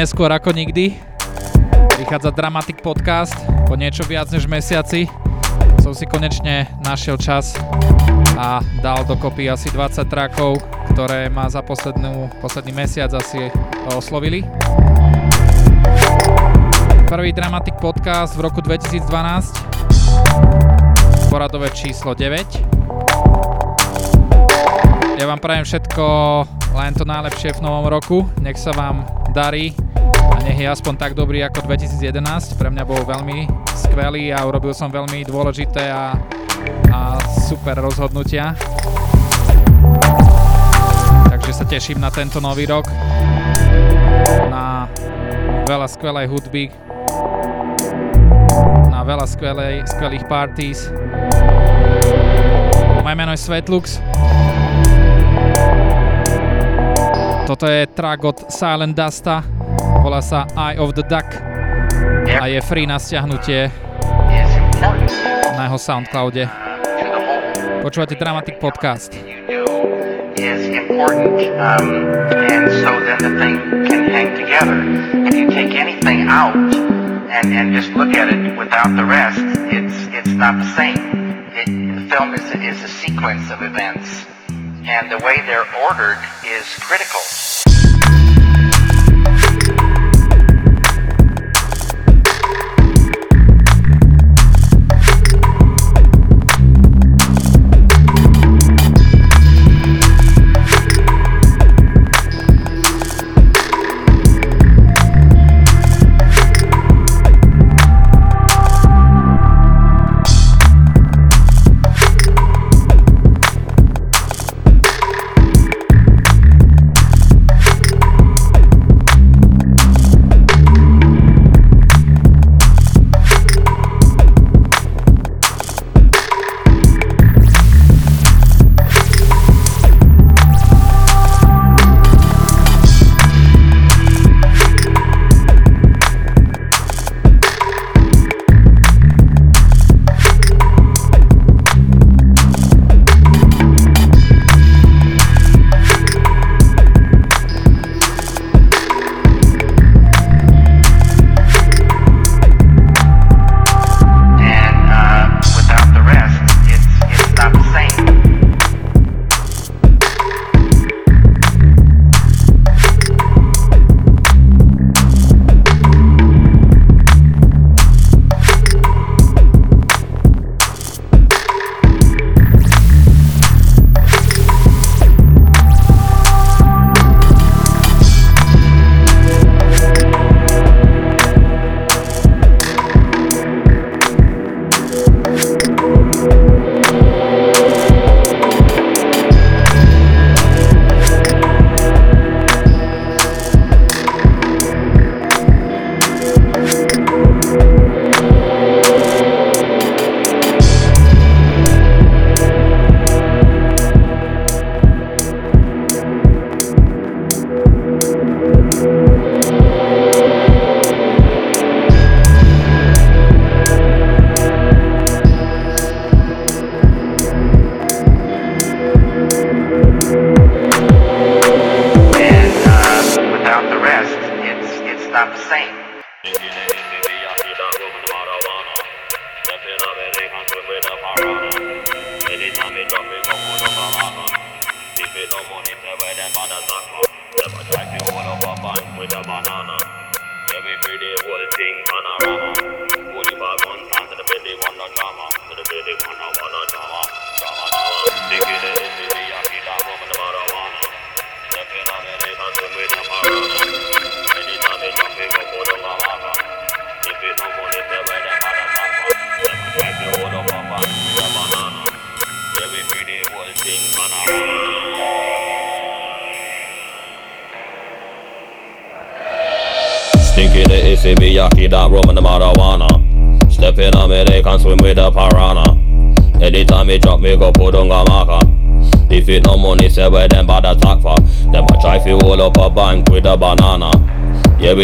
neskôr ako nikdy. Vychádza Dramatic Podcast po niečo viac než mesiaci. Som si konečne našiel čas a dal dokopy asi 20 trackov, ktoré ma za poslednú, posledný mesiac asi oslovili. Prvý Dramatic Podcast v roku 2012, poradové číslo 9. Ja vám prajem všetko len to najlepšie v novom roku. Nech sa vám darí a nech je aspoň tak dobrý ako 2011. Pre mňa bol veľmi skvelý a urobil som veľmi dôležité a, a super rozhodnutia. Takže sa teším na tento nový rok. Na veľa skvelej hudby, na veľa skvelej, skvelých parties. Moje meno je Svetlux. Toto je track od Silent Dusta, volá sa Eye of the Duck a je free na stiahnutie na jeho Soundcloude. Počúvate Dramatic Podcast. is important, um, and so then the thing can hang together. If you take anything out and, and just look at it without the rest, it's it's not the same. It, the film is, is a sequence of events, and the way they're ordered is critical.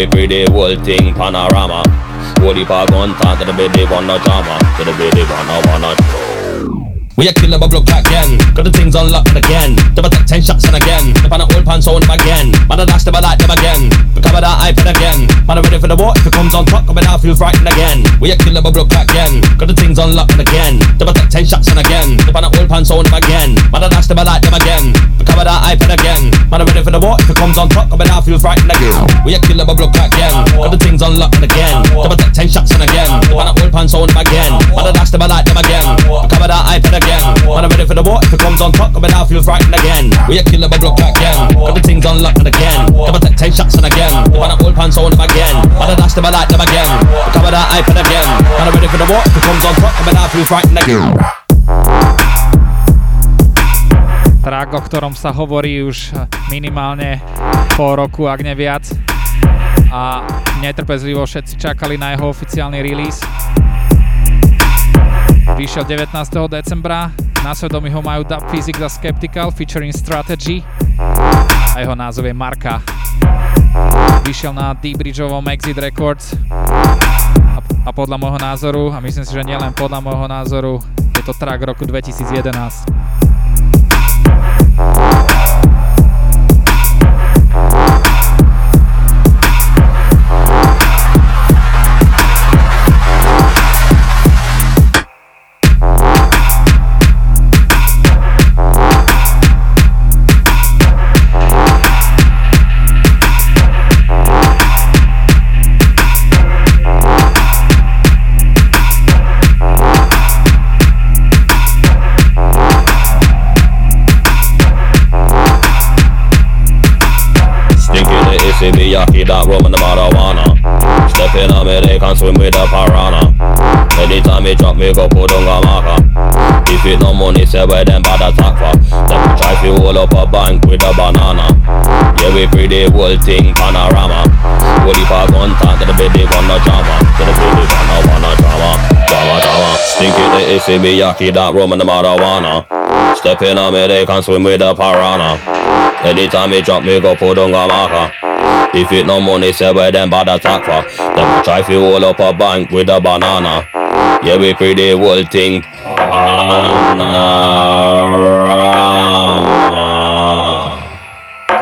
Every day whole thing panorama. Holy pa gun talk to the baby wanna drama, to the baby wanna wanna we a kill them a block again. Got the things unlocked again. Double take ten shots and again. If I old pants on them again. But I dash them I like them again. Cover that iPad again. Man, I'm ready for the war. If it comes on top, coming out, feel frightened again. We a killer, but broke again. Got the things unlocked again. Double take ten shots and again. The pan old pants on them again. Man, I dash them, I like them again. Cover that iPad again. Man, I'm ready for the war. If it comes on top, coming out, feel frightened again. We a killer, but broke again. Got the things unlocked again. Double take ten shots and again. The pan old pants on them again. Man, I dash them, I like them again. Cover that iPad again. Man, I'm ready for the war. If it comes on top, coming out, feel frightened again. We a killer, but broke again. Got the things unlocked again. Double take ten shots and again. The pan old pants on them again. I dash them, I like them again. Cover that iPad again. I'm ready for the war. If comes on top, coming out, feel frightened again. Track, o ktorom sa hovorí už minimálne pol roku, ak neviac. A netrpezlivo všetci čakali na jeho oficiálny release. Vyšiel 19. decembra, na svedomí ho majú Dub Physics a Skeptical featuring Strategy a jeho názov je Marka. Vyšiel na Deep Bridgeovom Exit Records a, a podľa môjho názoru, a myslím si, že nielen podľa môjho názoru, je to track roku 2011. See me yaki that rum and the marijuana. Step in a me, they can swim with the piranha. Anytime me drop me go put on a marker. If it no money, say where them bad attack for. Them try to hold up a bank with a banana. Yeah, we free the whole thing panorama. I gun time to the baby wanna drama? To the baby wanna wanna drama, drama drama. Stinking the issy me yaki that rum the marijuana. Step in a me, swim with the piranha. Anytime me drop me go put on a marker. If it no money, say where them bad attack for. Them try to hold up a bank with a banana. Yeah, we the whole thing.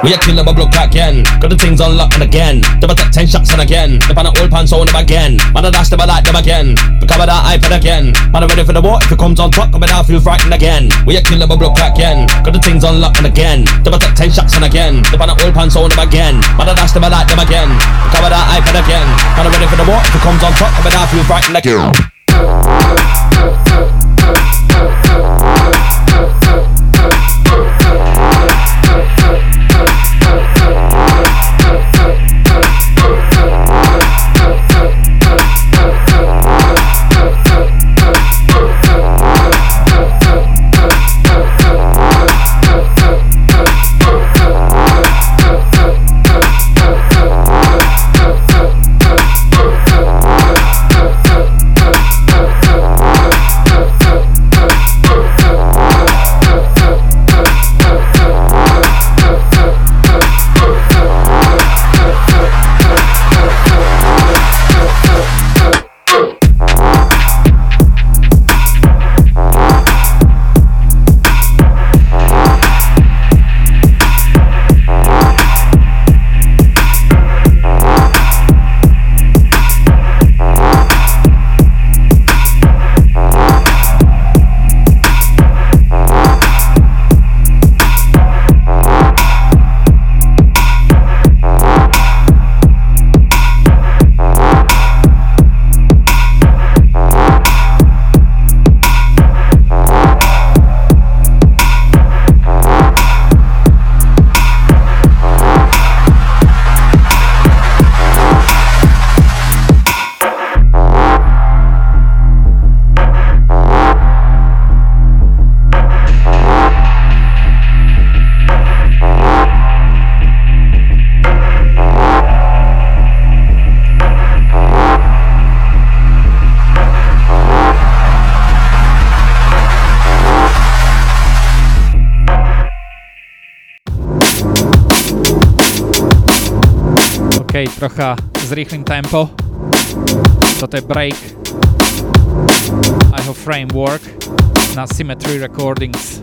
We a killer, but block again. Got the things unlocked again. Double take ten shots and again. The pan old pants on them again. Man, I dash them, I like them again. The cover that iPad again. Man, I'm ready for the war. If it comes on top, coming out, feel frightened again. We a killer, but block again. Got the things unlocked again. Double take ten shots and again. The pan old pants on them again. Man, I dash them, I like them again. The cover that iPad again. Man, I'm ready for the war. If it comes on top, coming out, feel frightened again. Trocha zrýchlim tempo. Toto je Break a jeho Framework na Symmetry Recordings.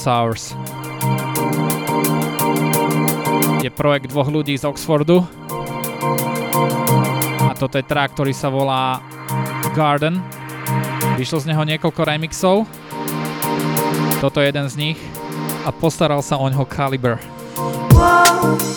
Dinosaurs. Je projekt dvoch ľudí z Oxfordu. A toto je track, ktorý sa volá Garden. Vyšlo z neho niekoľko remixov. Toto je jeden z nich a postaral sa o ňoho Caliber. Walking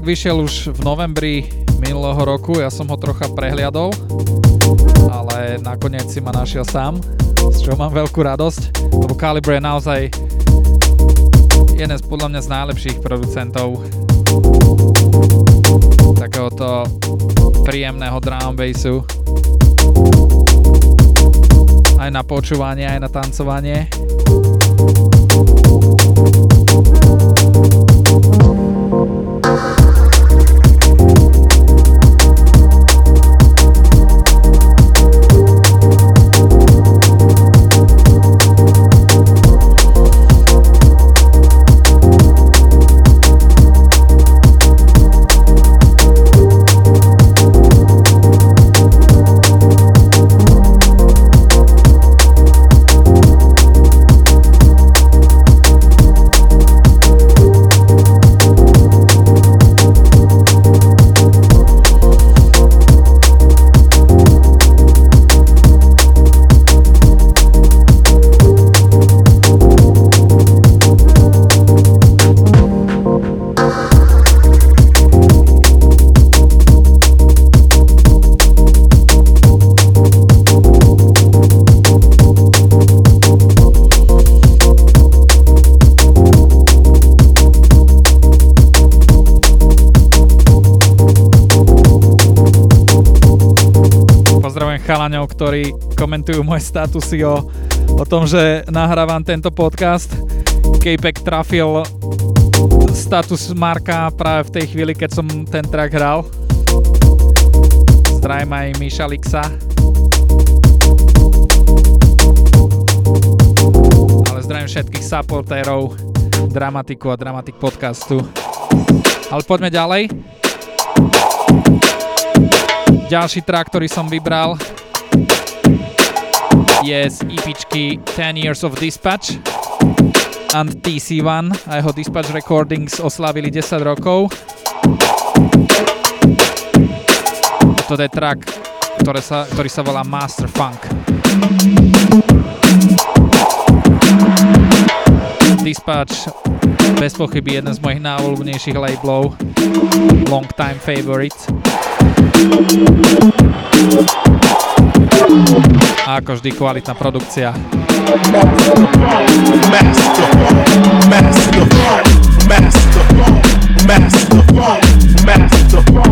track vyšiel už v novembri minulého roku, ja som ho trocha prehliadol, ale nakoniec si ma našiel sám, z čoho mám veľkú radosť, lebo Calibre je naozaj jeden z podľa mňa z najlepších producentov takéhoto príjemného drum bassu aj na počúvanie, aj na tancovanie. Chalaňov, ktorí komentujú moje statusy o, o tom, že nahrávam tento podcast. Kejpek trafil status Marka práve v tej chvíli, keď som ten track hral. Zdravím aj Miša Lixa. Ale zdravím všetkých supportérov Dramatiku a Dramatik podcastu. Ale poďme ďalej. Ďalší track, ktorý som vybral, je z EPčky 10 Years of Dispatch and TC1 a jeho Dispatch Recordings oslavili 10 rokov. Toto je track, ktoré sa, ktorý sa volá Master Funk. Dispatch bez pochyby jeden z mojich najobľúbenejších labelov, long time favorite a ako vždy kvalitná produkcia. Masterful, masterful, masterful,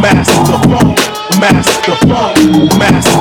master, master, master.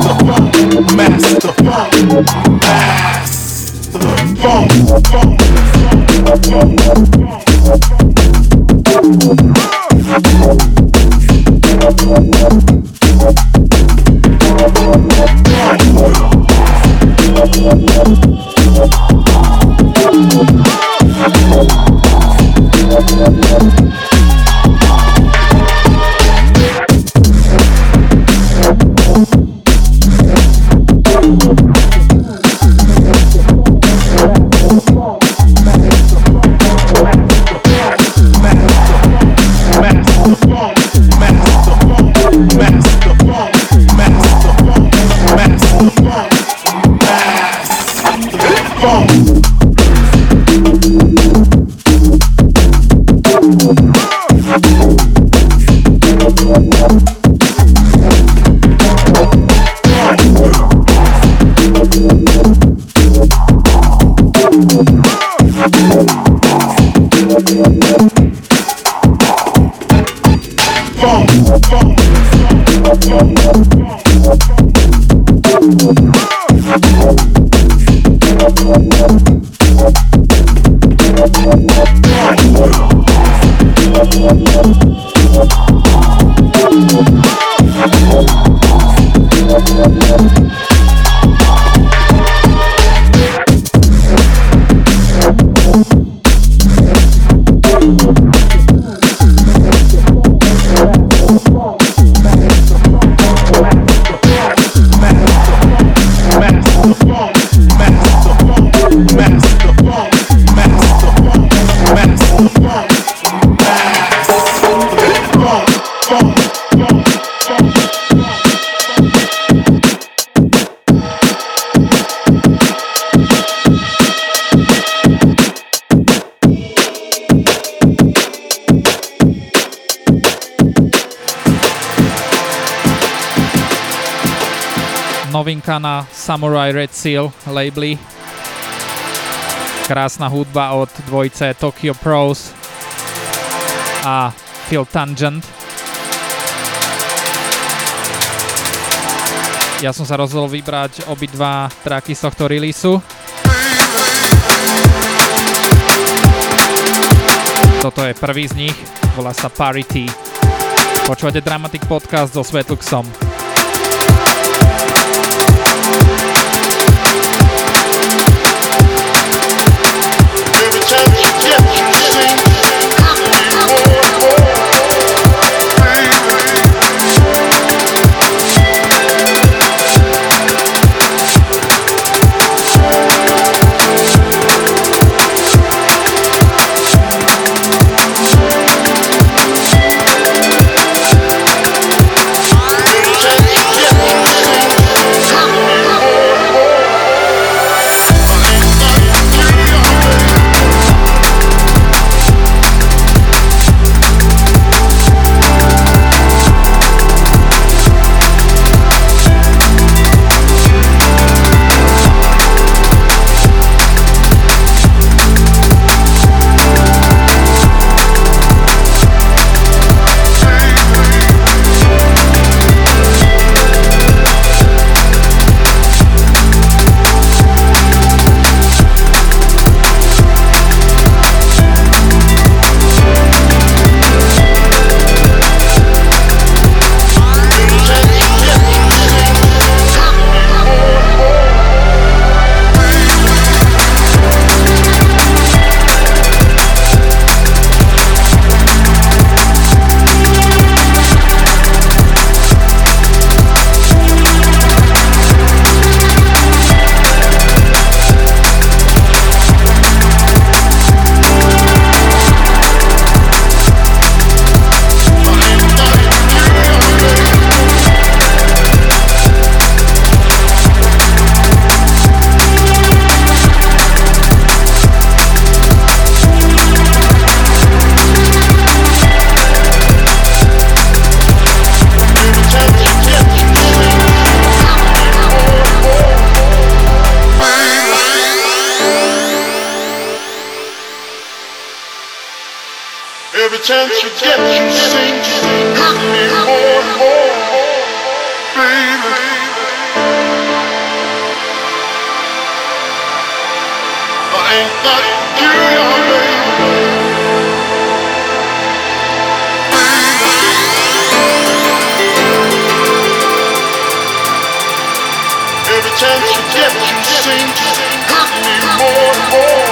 Samurai Red Seal labely. Krásna hudba od dvojce Tokyo Pros a Phil Tangent. Ja som sa rozhodol vybrať obidva tracky z tohto releaseu. Toto je prvý z nich, volá sa Parity. Počúvate Dramatic Podcast so Svetluxom. that you sing hurt me more more, baby. I ain't you, baby. Every chance you get, you sing, hurt me more and more.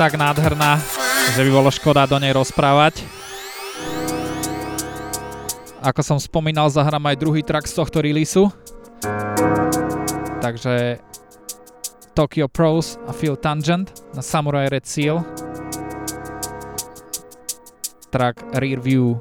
Tak nádherná, že by bolo škoda do nej rozprávať. Ako som spomínal, zahrám aj druhý track z tohto releaseu. Takže Tokyo Pros a Phil Tangent na Samurai Red Seal. Track Rear View.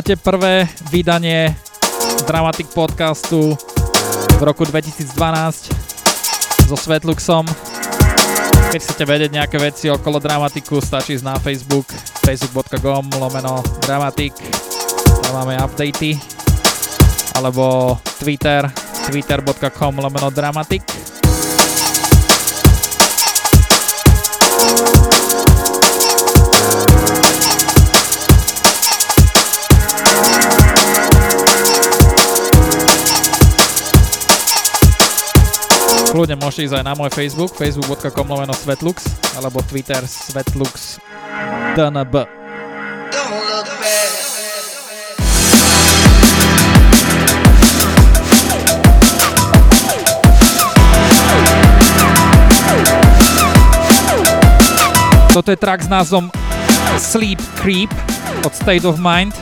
Počúvate prvé vydanie Dramatic podcastu v roku 2012 so Svetluxom. Keď chcete vedieť nejaké veci okolo Dramatiku, stačí ísť na Facebook facebook.com lomeno Dramatic tam máme updaty. Alebo Twitter twitter.com lomeno Dramatic Kľudne môžete ísť aj na môj Facebook, facebook.com lomeno Svetlux, alebo Twitter Svetlux DNB. Toto je track s názvom Sleep Creep od State of Mind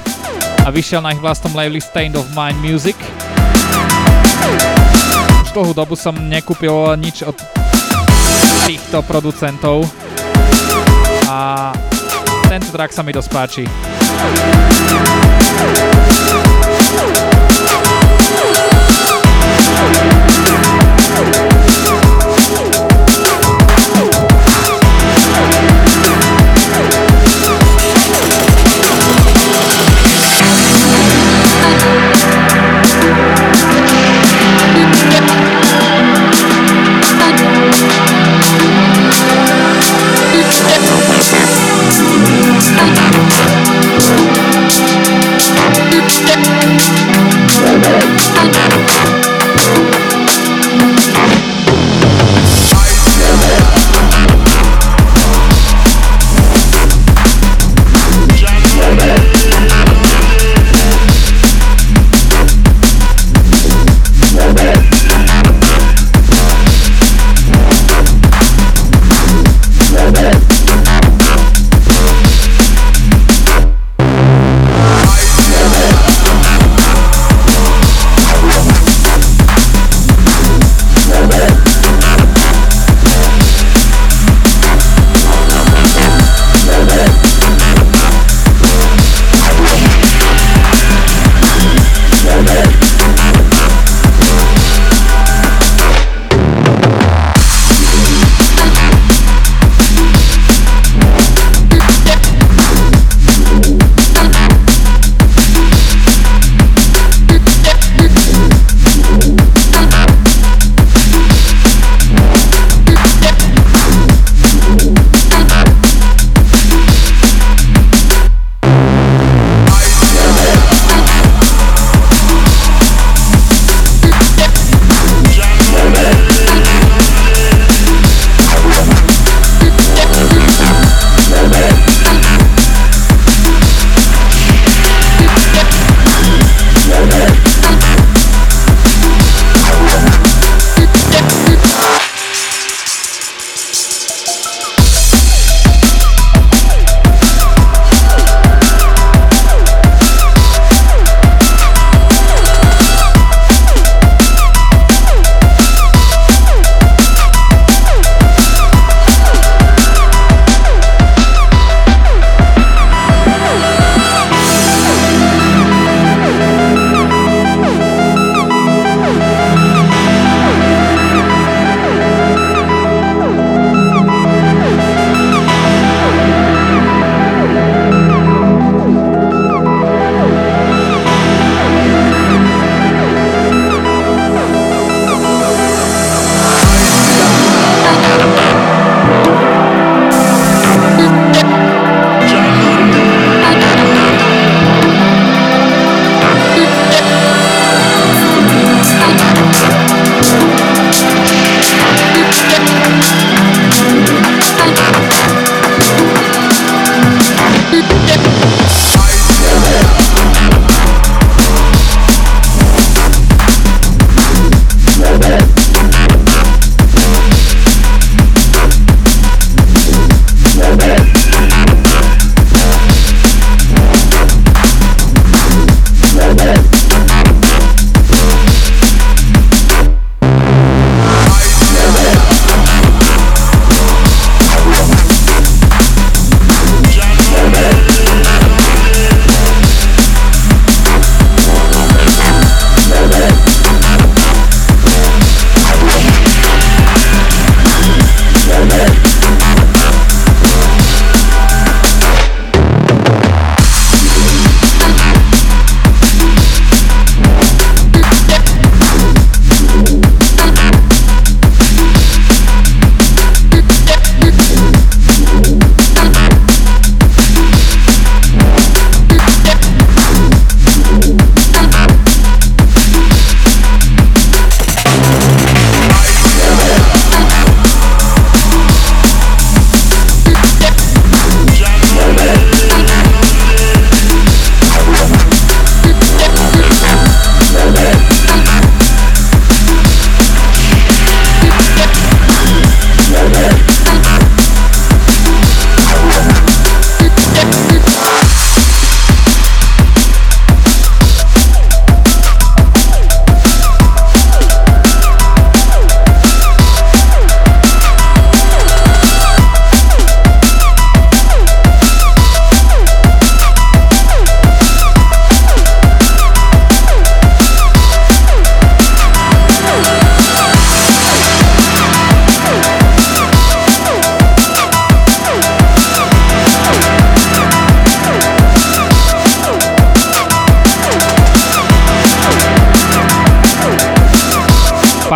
a vyšiel na ich vlastnom labeli State of Mind Music už dlhú dobu som nekúpil nič od týchto producentov a tento track sa mi dosť páči.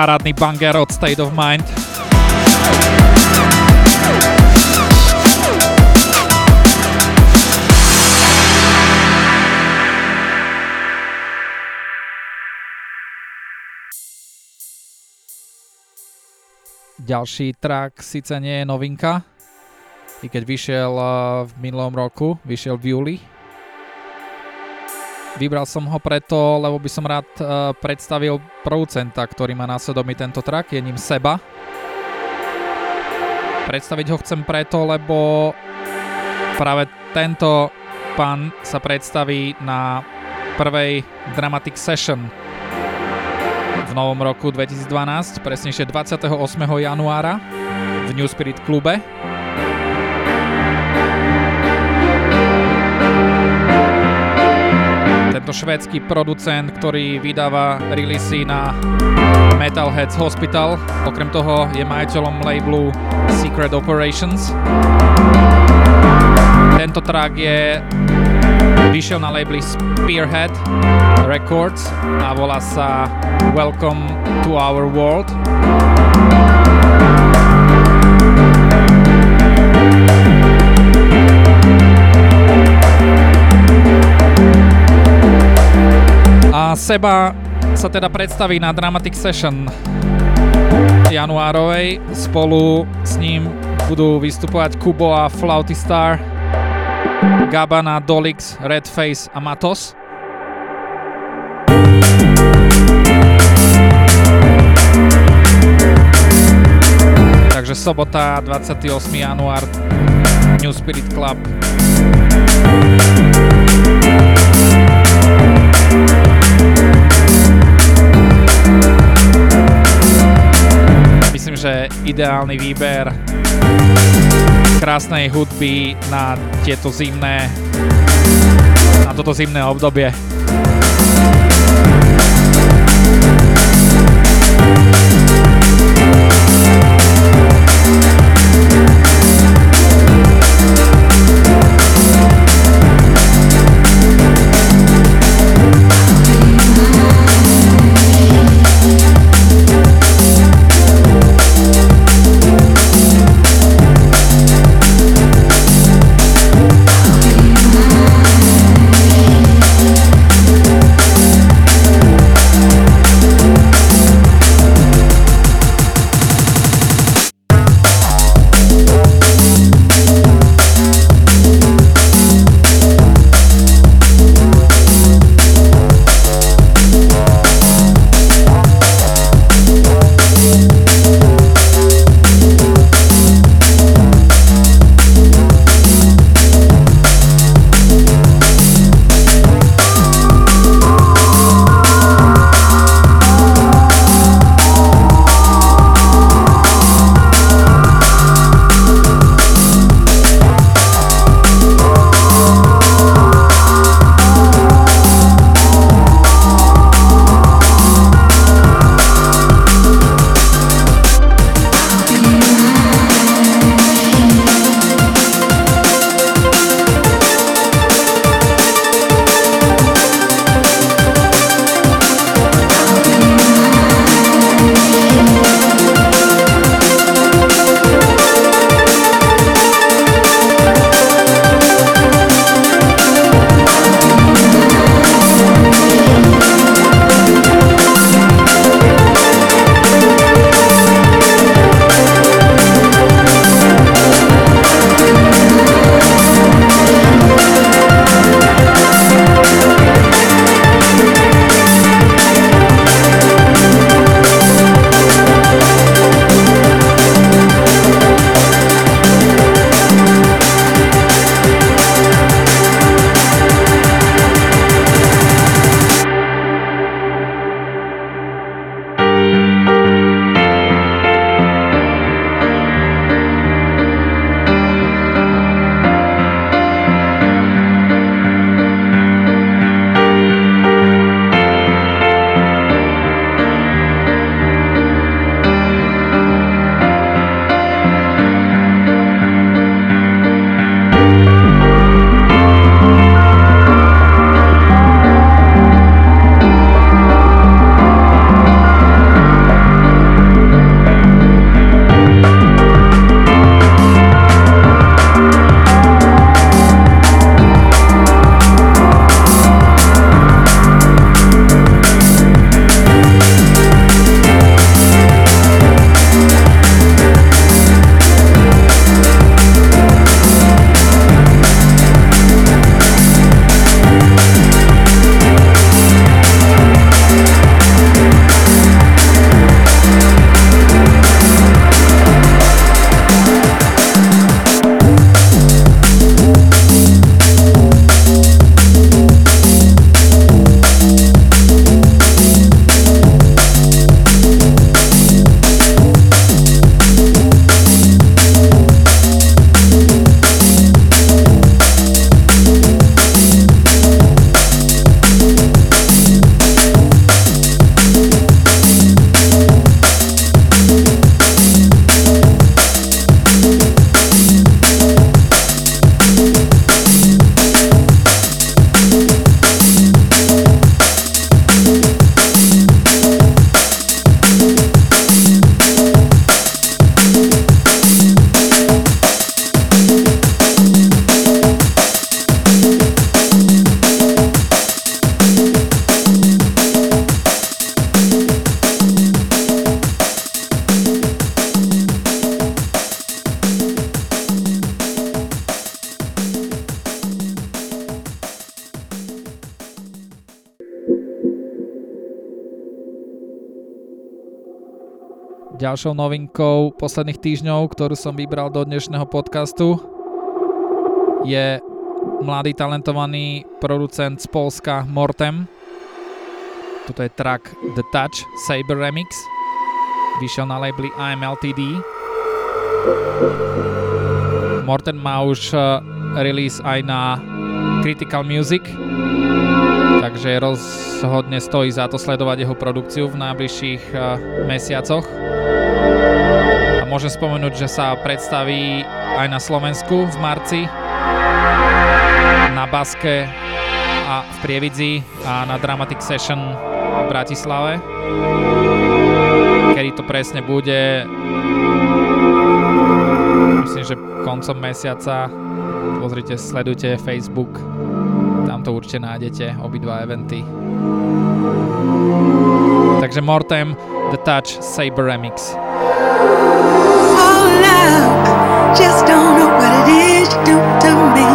Parádny banger od State of Mind. Ďalší track síce nie je novinka, i keď vyšiel eh, v minulom roku, vyšiel v júli. Vybral som ho preto, lebo by som rád uh, predstavil producenta, ktorý má na svedomí tento track, je ním Seba. Predstaviť ho chcem preto, lebo práve tento pán sa predstaví na prvej Dramatic Session v novom roku 2012, presnejšie 28. januára v New Spirit klube. Tento švédsky producent, ktorý vydáva releasy na Metalheads Hospital, okrem toho je majiteľom labelu Secret Operations. Tento track je vyšiel na labeli Spearhead Records a volá sa Welcome to Our World. A Seba sa teda predstaví na Dramatic Session januárovej. Spolu s ním budú vystupovať Kubo a Flauty Star, Gabana, Dolix, Redface a Matos. Takže sobota 28. január New Spirit Club takže ideálny výber krásnej hudby na tieto zimné na toto zimné obdobie. ďalšou novinkou posledných týždňov, ktorú som vybral do dnešného podcastu, je mladý talentovaný producent z Polska Mortem. Toto je track The Touch Saber Remix. Vyšiel na labeli AMLTD. Morten má už eh, release aj na Critical Music, takže rozhodne stojí za to sledovať jeho produkciu v najbližších uh, mesiacoch. A môžem spomenúť, že sa predstaví aj na Slovensku v marci na Baske a v Prievidzi a na Dramatic Session v Bratislave. Kedy to presne bude, myslím, že koncom mesiaca pozrite, sledujte Facebook, to určite nájdete, obidva eventy. Takže Mortem, The Touch, Saber Remix. Oh, love, just don't know what it is you do to me.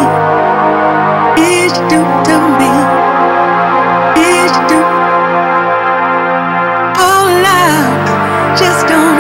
Just don't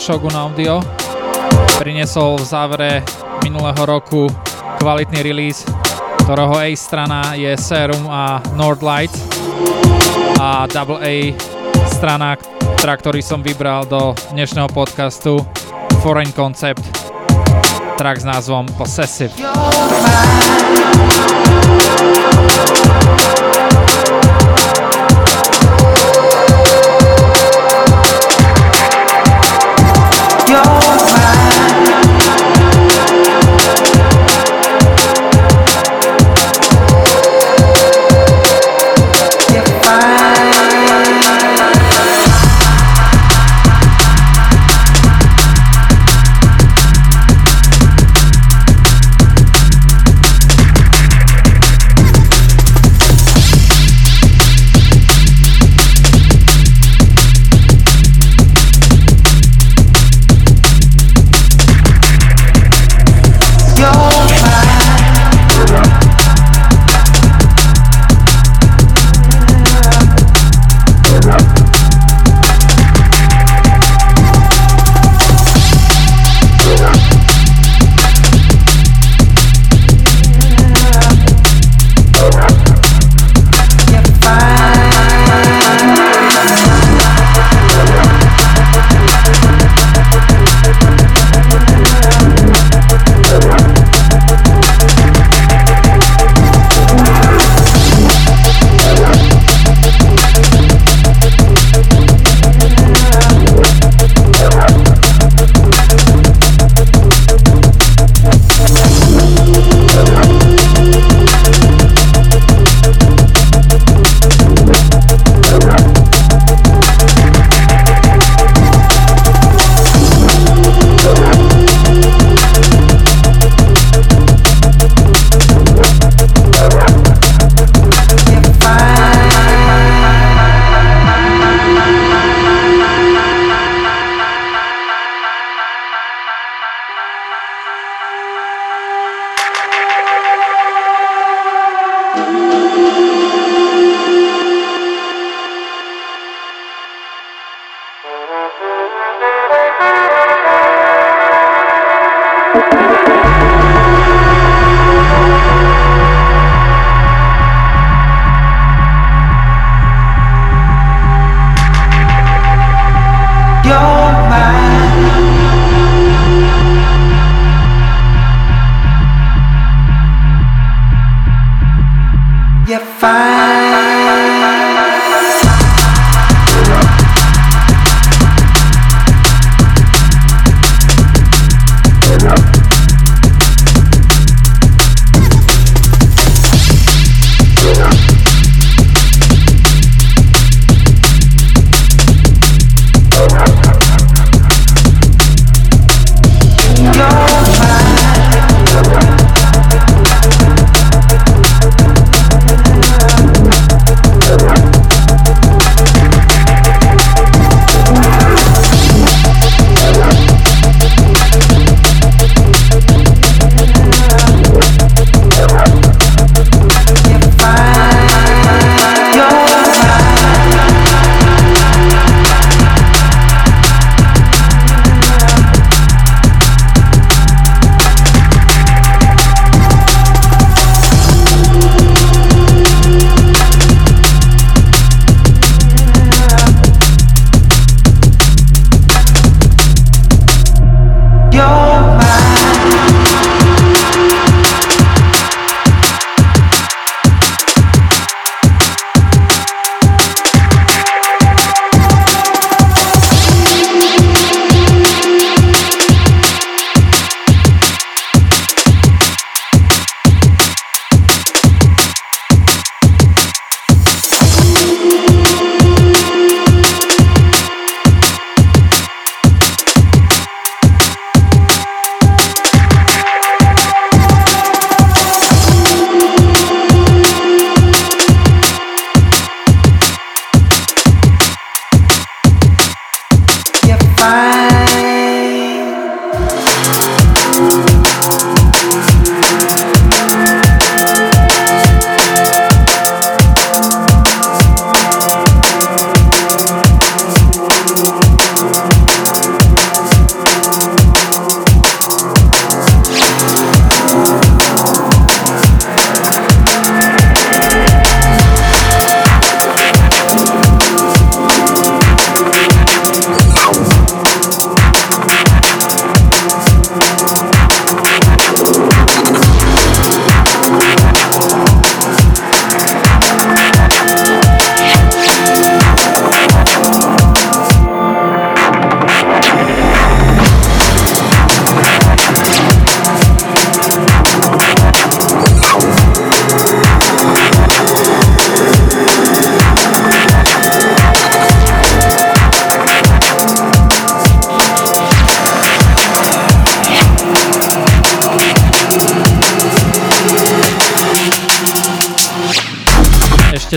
Shogun Audio, priniesol v závere minulého roku kvalitný release, ktorého A strana je Serum a Nordlight. A double strana, track, ktorý som vybral do dnešného podcastu Foreign Concept, track s názvom Possessive.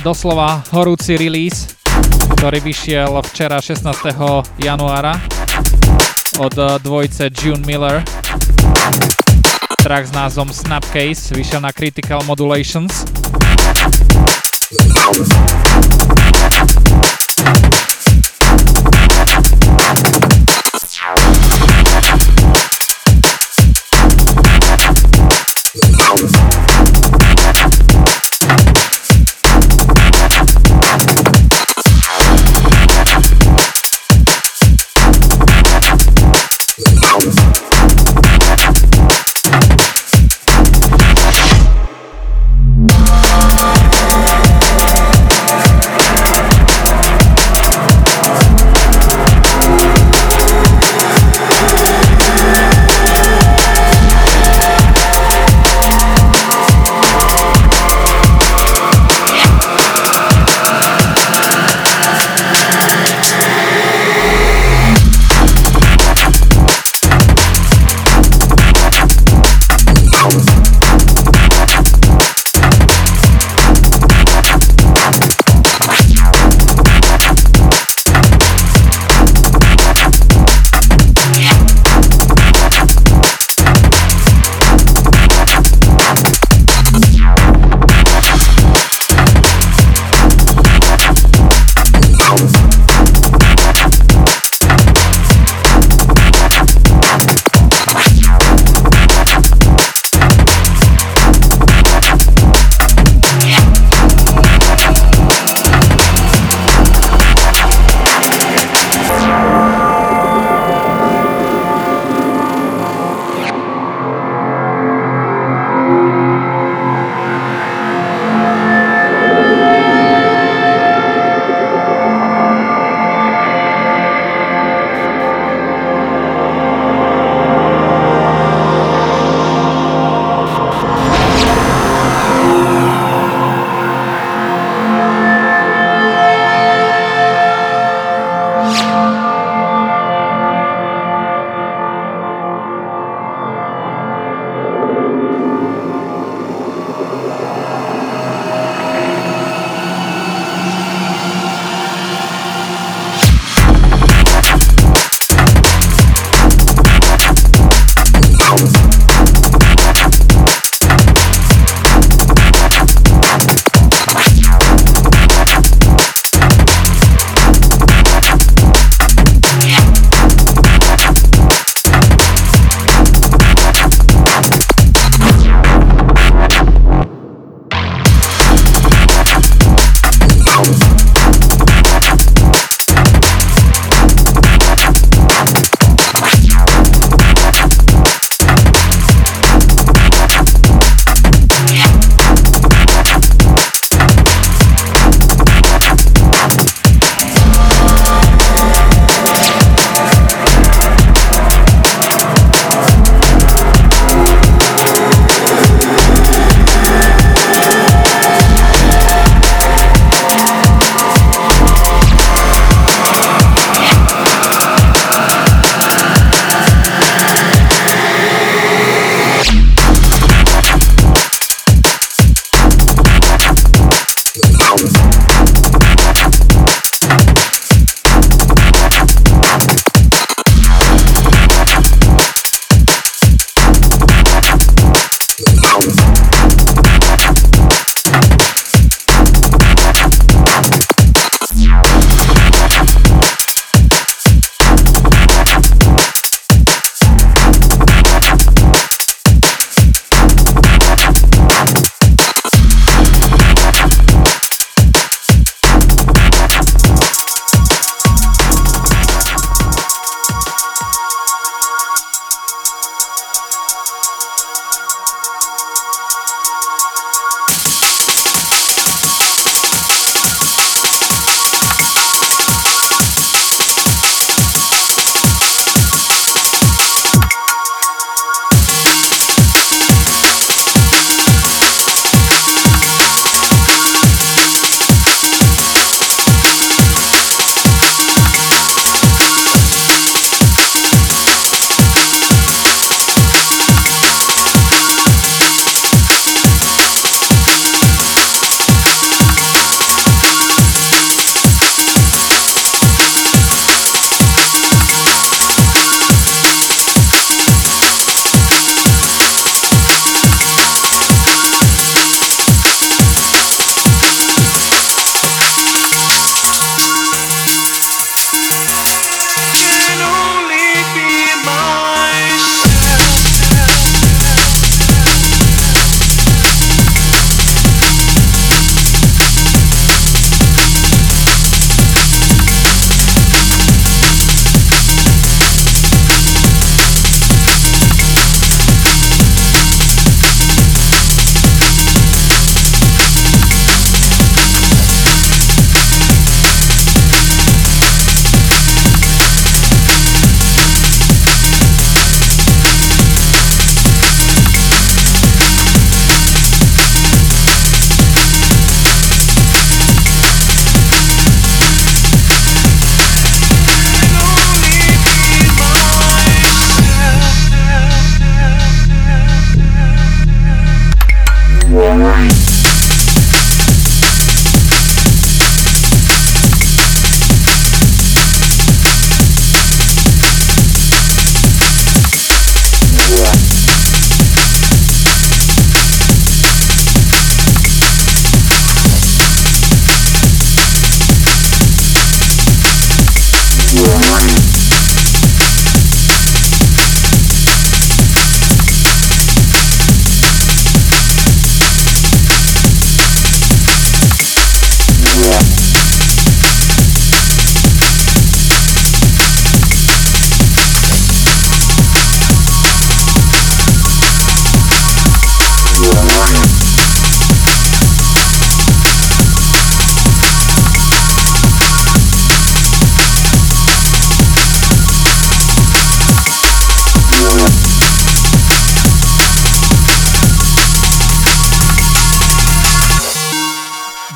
Doslova horúci release, ktorý vyšiel včera 16. januára od dvojce June Miller. Track s názvom Snapcase vyšiel na Critical Modulations.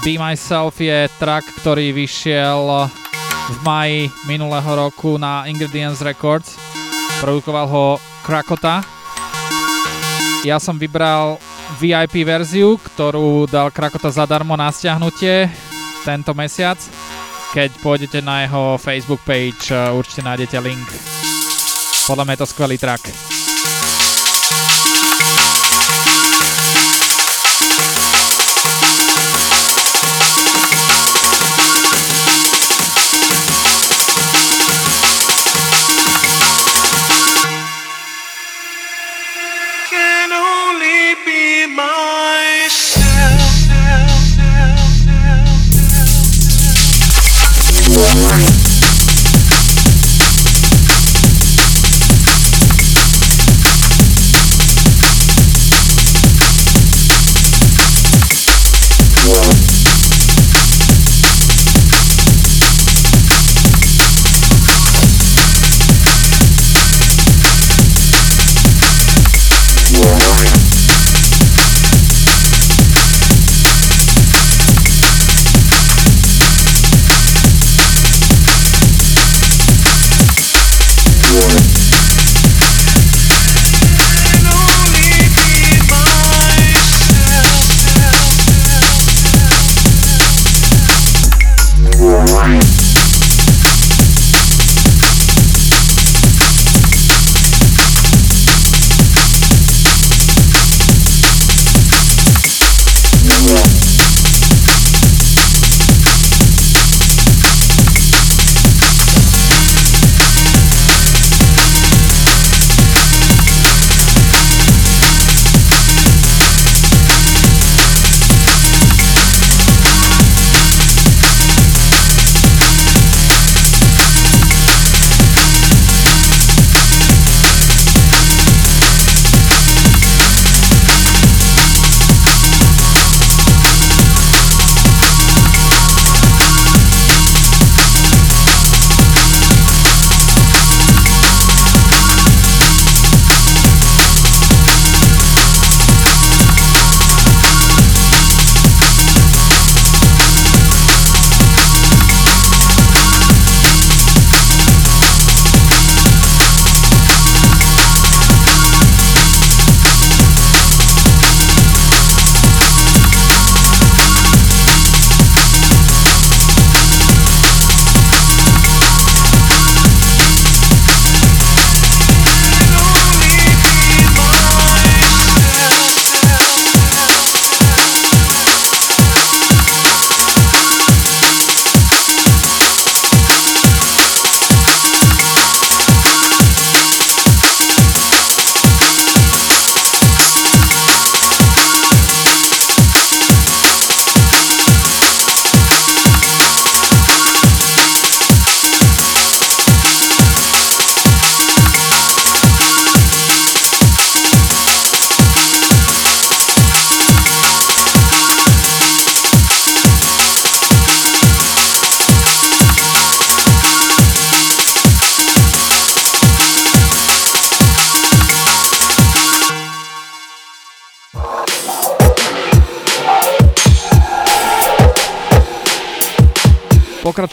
Be Myself je track, ktorý vyšiel v maji minulého roku na Ingredients Records. Produkoval ho Krakota. Ja som vybral VIP verziu, ktorú dal Krakota zadarmo na stiahnutie tento mesiac. Keď pôjdete na jeho Facebook page, určite nájdete link. Podľa mňa je to skvelý track. Thank.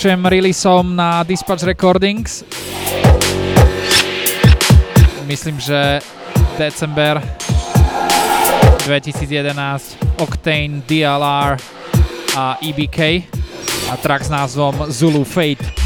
Pokračujem releaseom na Dispatch Recordings. Myslím, že december 2011 Octane, DLR a EBK a track s názvom Zulu Fate.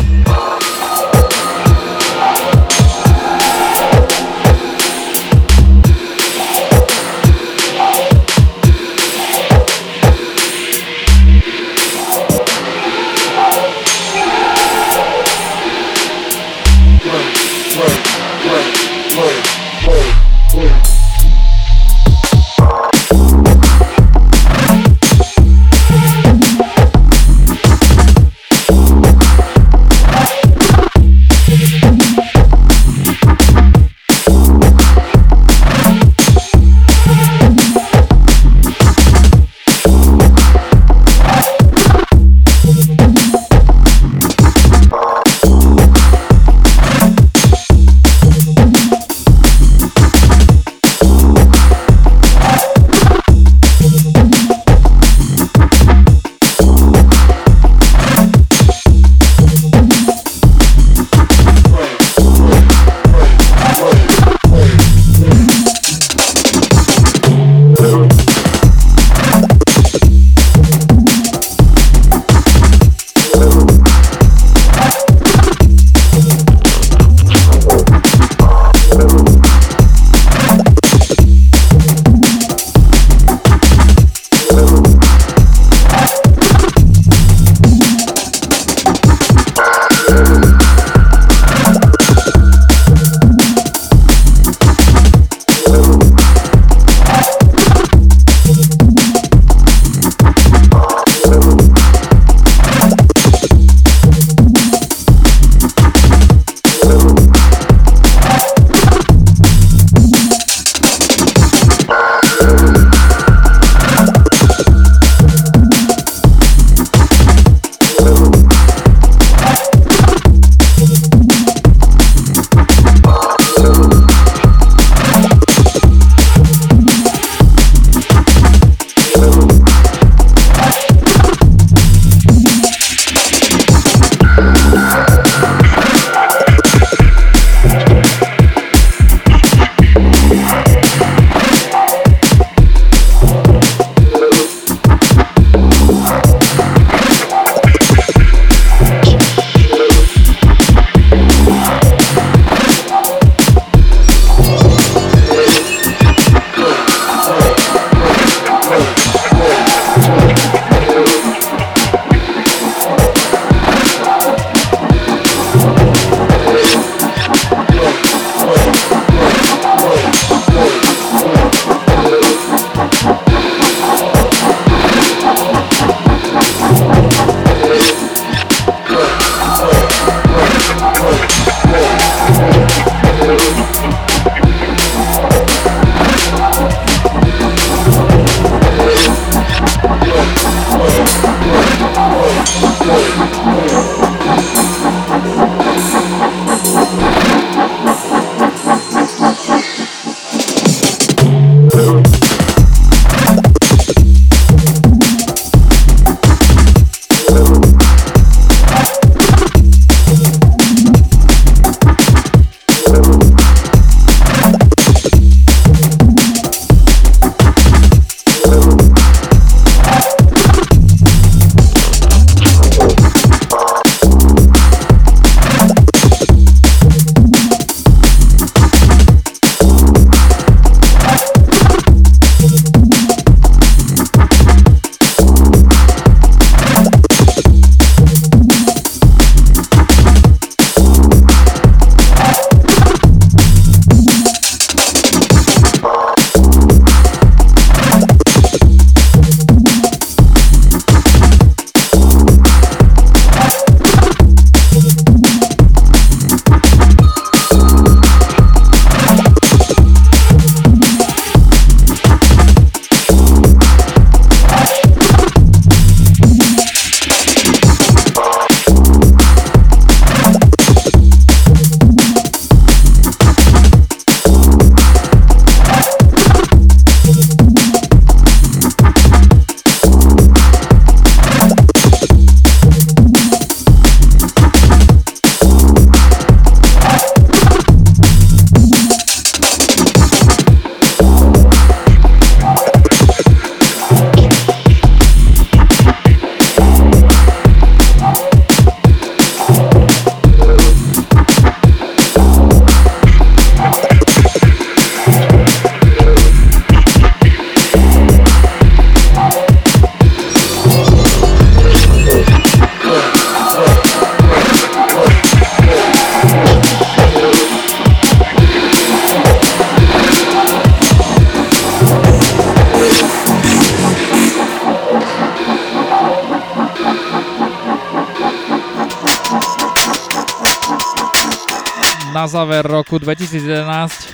2011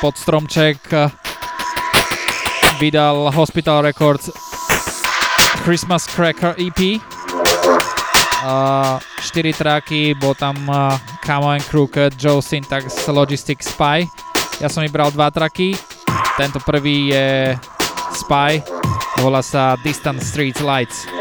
pod stromček vydal Hospital Records Christmas Cracker EP. Uh, 4 traky, bol tam uh, Camo and Crooked, Joe Syntax, Logistic Spy. Ja som vybral dva traky. Tento prvý je Spy, volá sa Distant Streets Lights.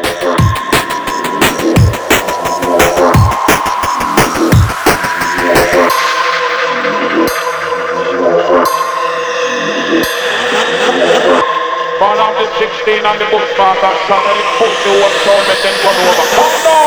On the book spot, and suddenly push the one, so make them run over. Come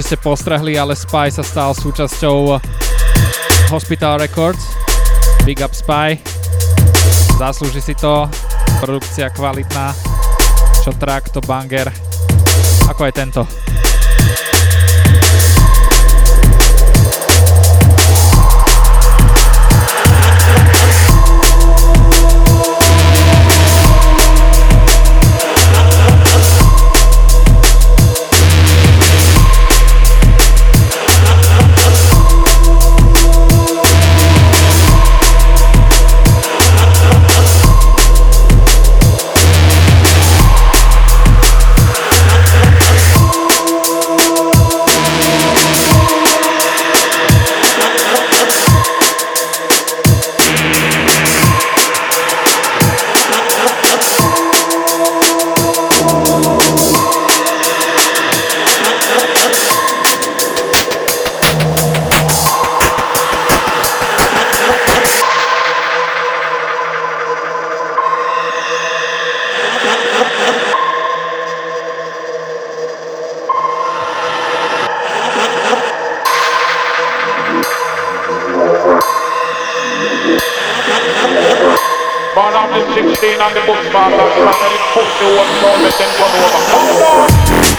či ste postrehli, ale Spy sa stal súčasťou Hospital Records. Big Up Spy. Zaslúži si to. Produkcia kvalitná. Čo track, to banger. Ako aj tento. On the book spot, and suddenly push the one, so make them run over.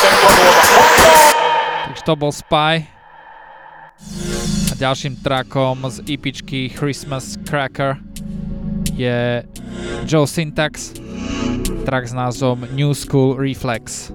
Come down! bol Spy. A ďalším trackom z EPčky Christmas Cracker je Joe Syntax, track s názvom New School Reflex.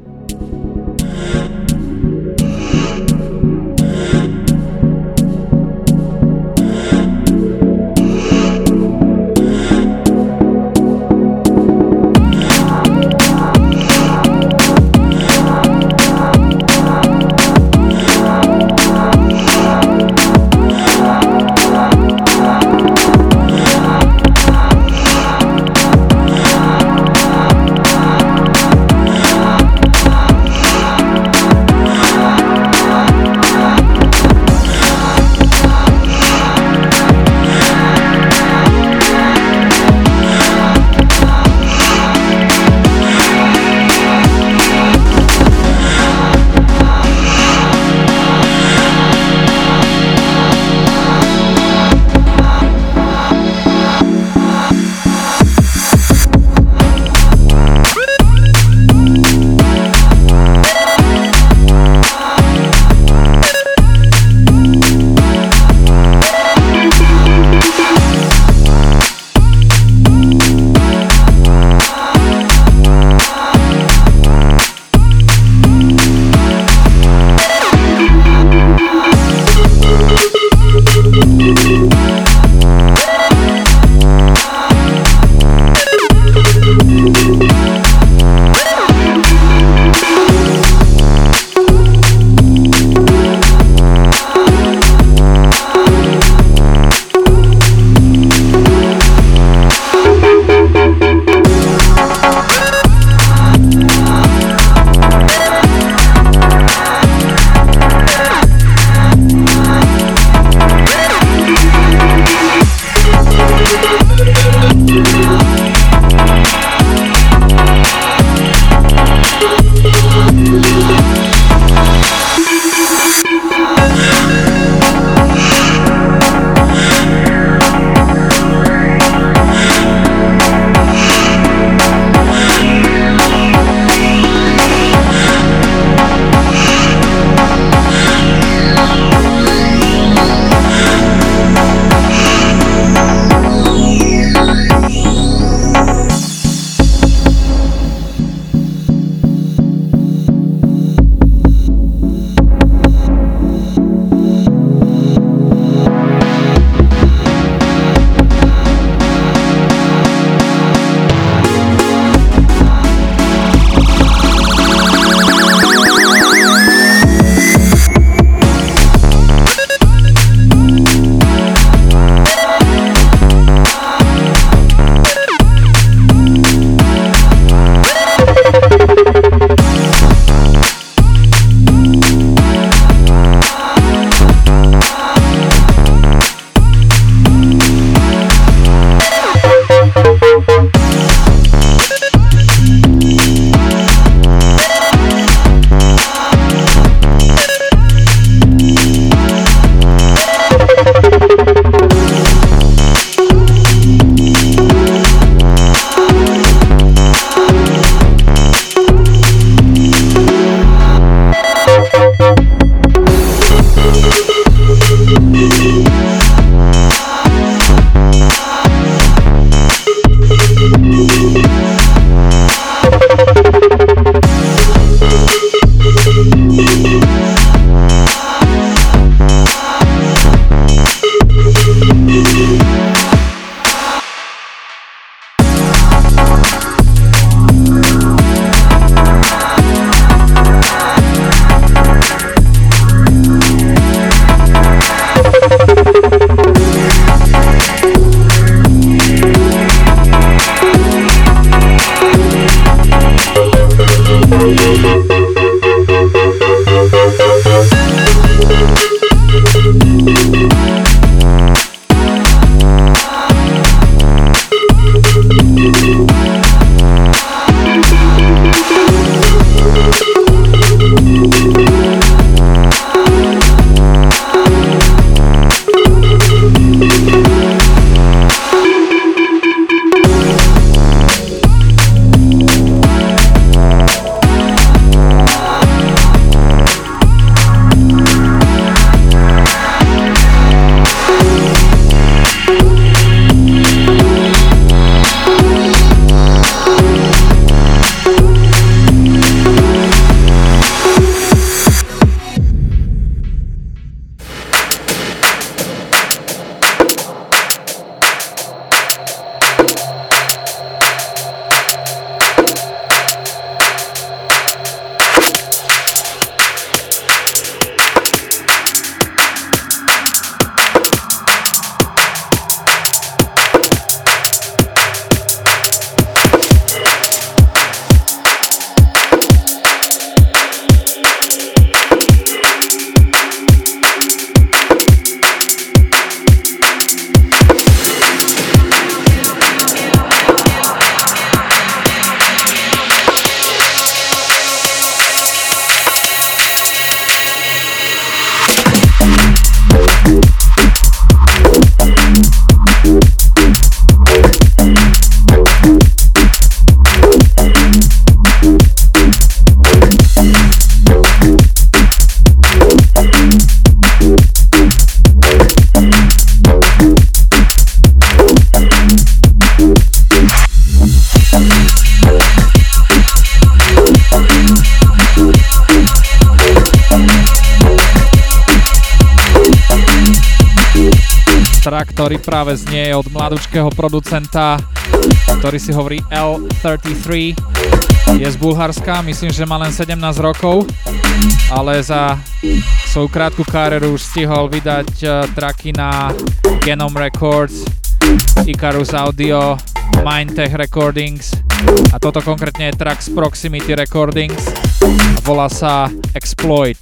Práve znie od mladučkého producenta, ktorý si hovorí L33. Je z Bulharska, myslím, že má len 17 rokov, ale za svoju krátku kariéru už stihol vydať uh, tracky na Genome Records, Icarus Audio, Mindtech Recordings a toto konkrétne je track z Proximity Recordings a volá sa Exploit.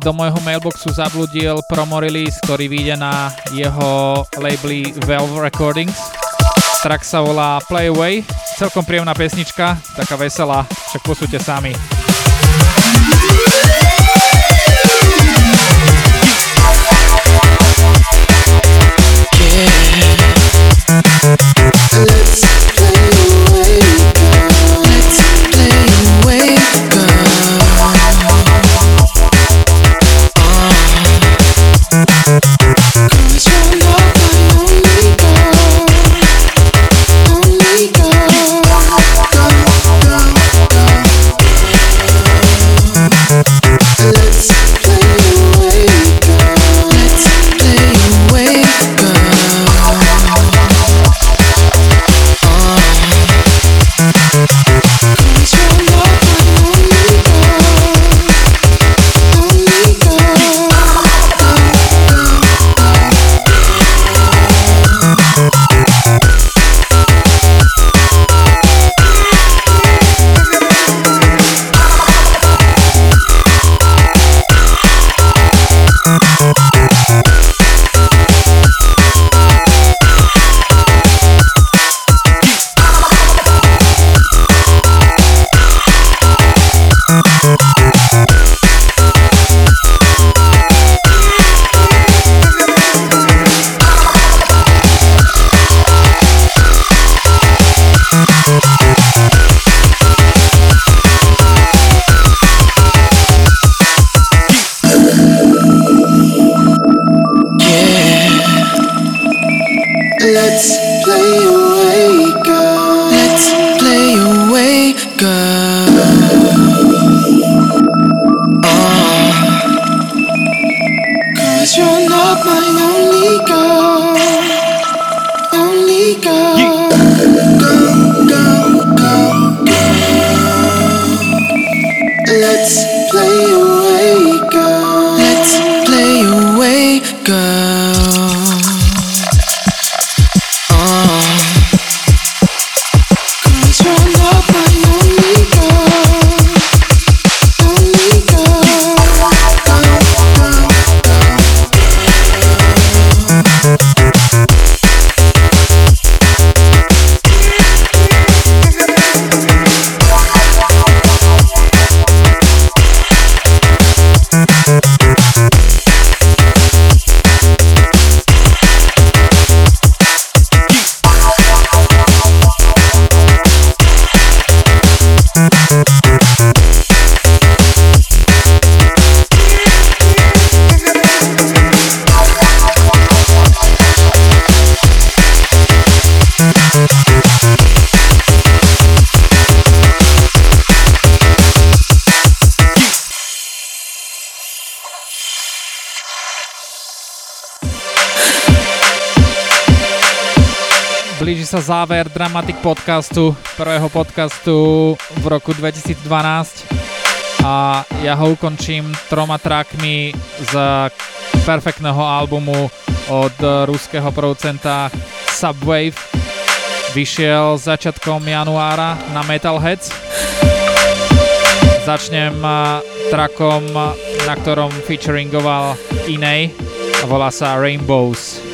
do môjho mailboxu zabludil promo release, ktorý vyjde na jeho labeli Valve Recordings. Track sa volá Play Away, celkom príjemná pesnička, taká veselá, však posúďte sami. Yeah. Let's záver Dramatic podcastu, prvého podcastu v roku 2012 a ja ho ukončím troma trackmi z perfektného albumu od ruského producenta Subwave. Vyšiel začiatkom januára na Metalheads. Začnem trackom, na ktorom featuringoval inej volá sa Rainbows.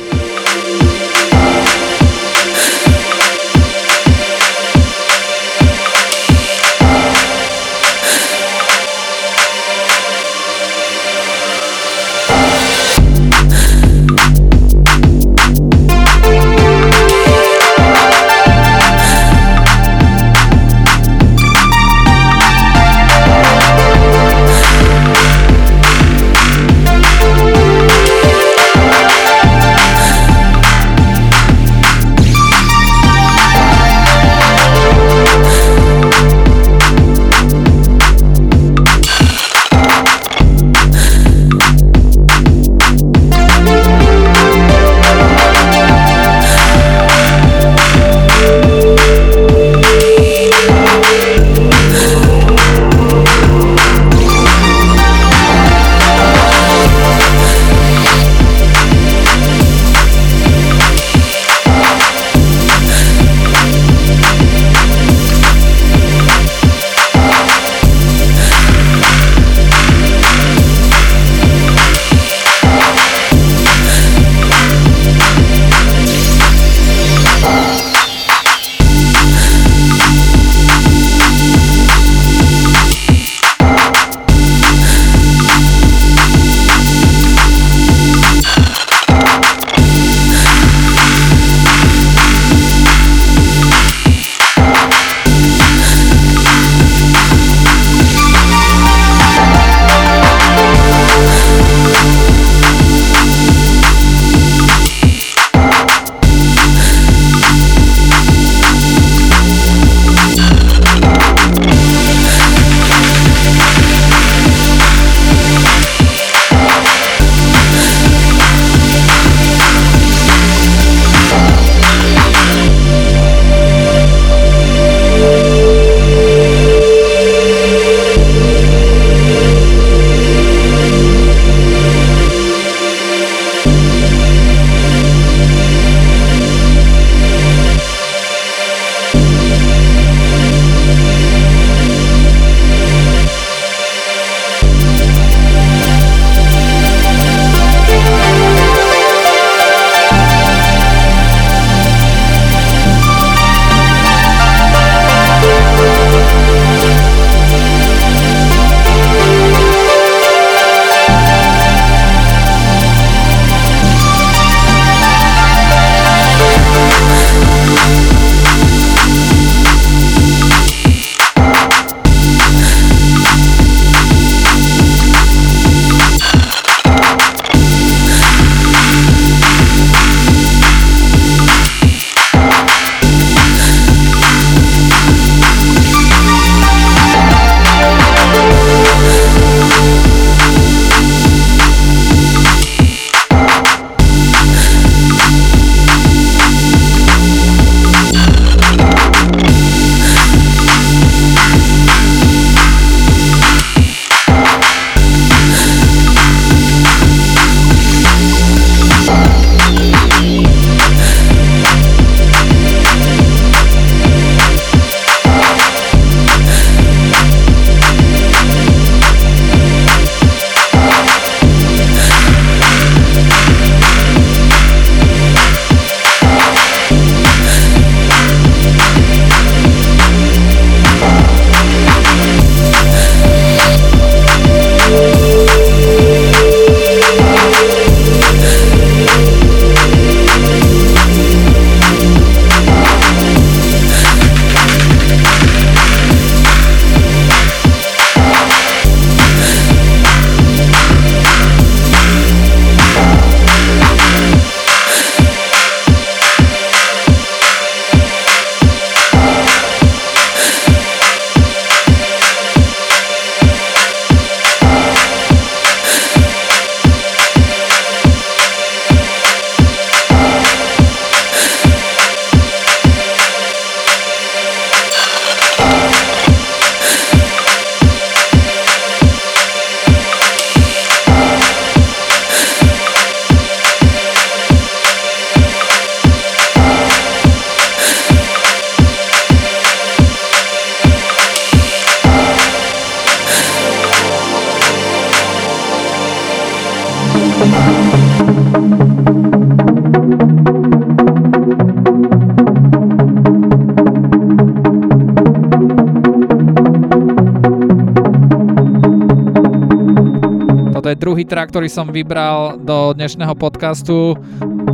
track, ktorý som vybral do dnešného podcastu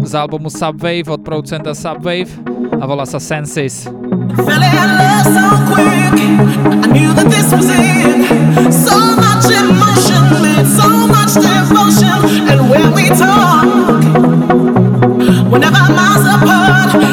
z albumu Subwave od producenta Subwave a volá sa Senses. Whenever miles apart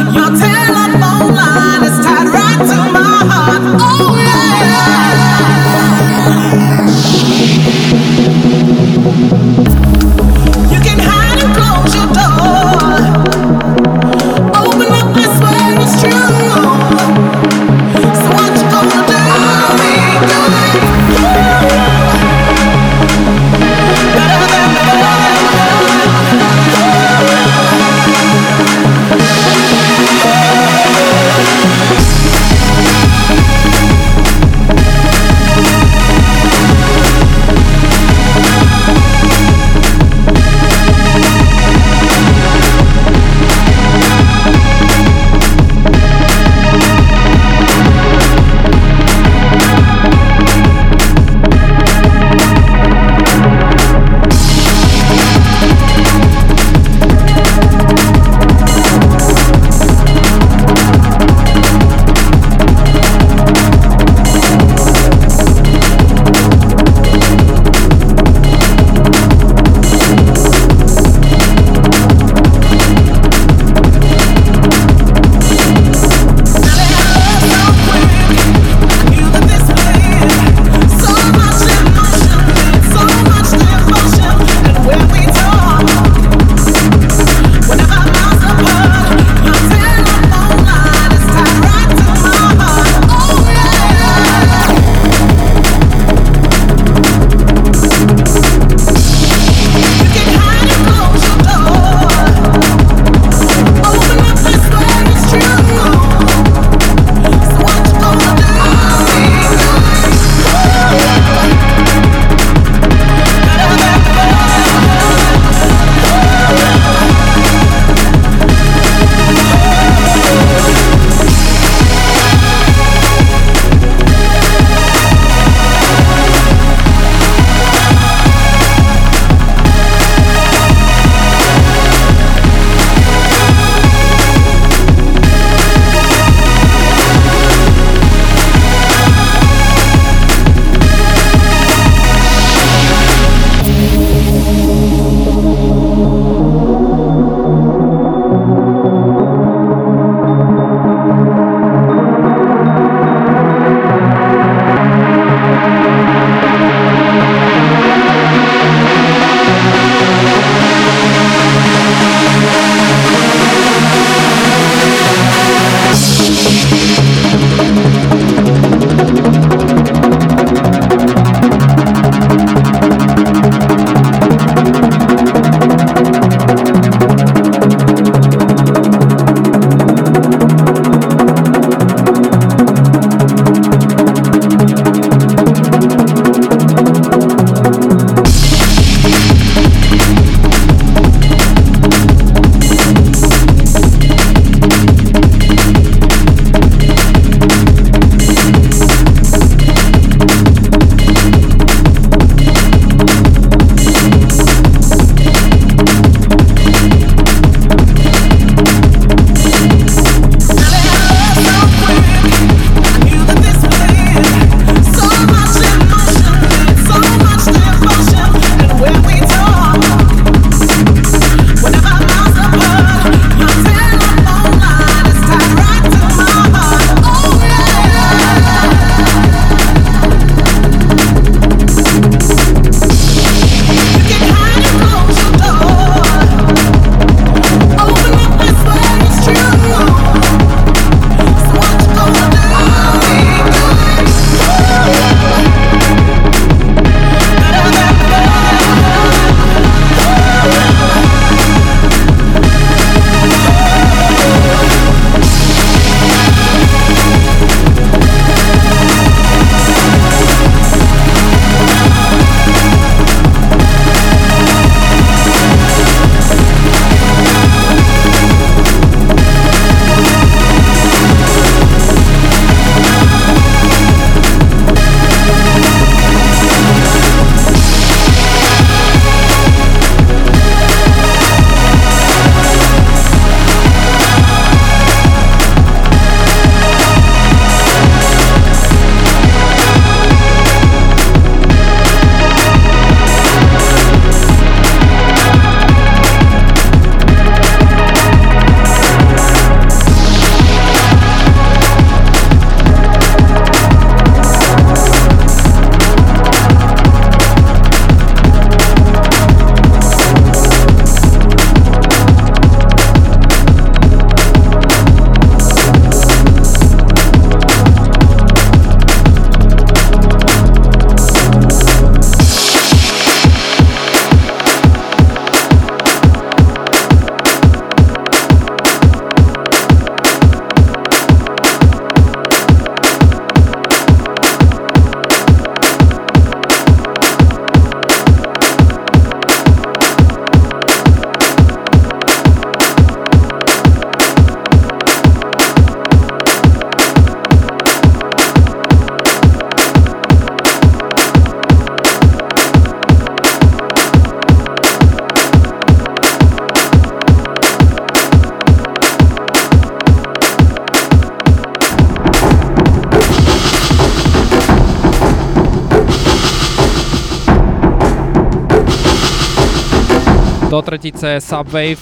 do tretice Subwave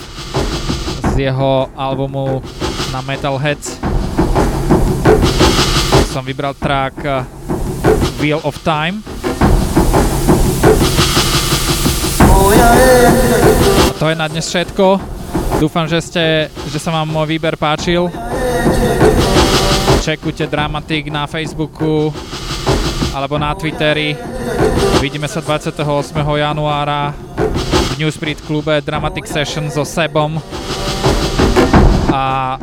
z jeho albumu na Metalheads. Som vybral track uh, Wheel of Time. A to je na dnes všetko. Dúfam, že, ste, že sa vám môj výber páčil. Čekujte Dramatik na Facebooku alebo na Twitteri. Vidíme sa 28. januára v Newsprint klube Dramatic Session so Sebom a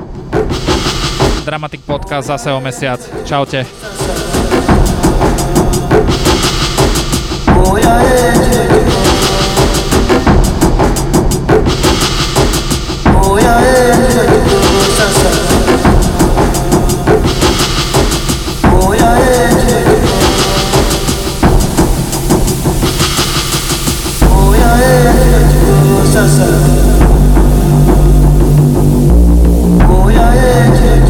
Dramatic Podcast zase o mesiac. Čaute. Yeah. Oh yeah.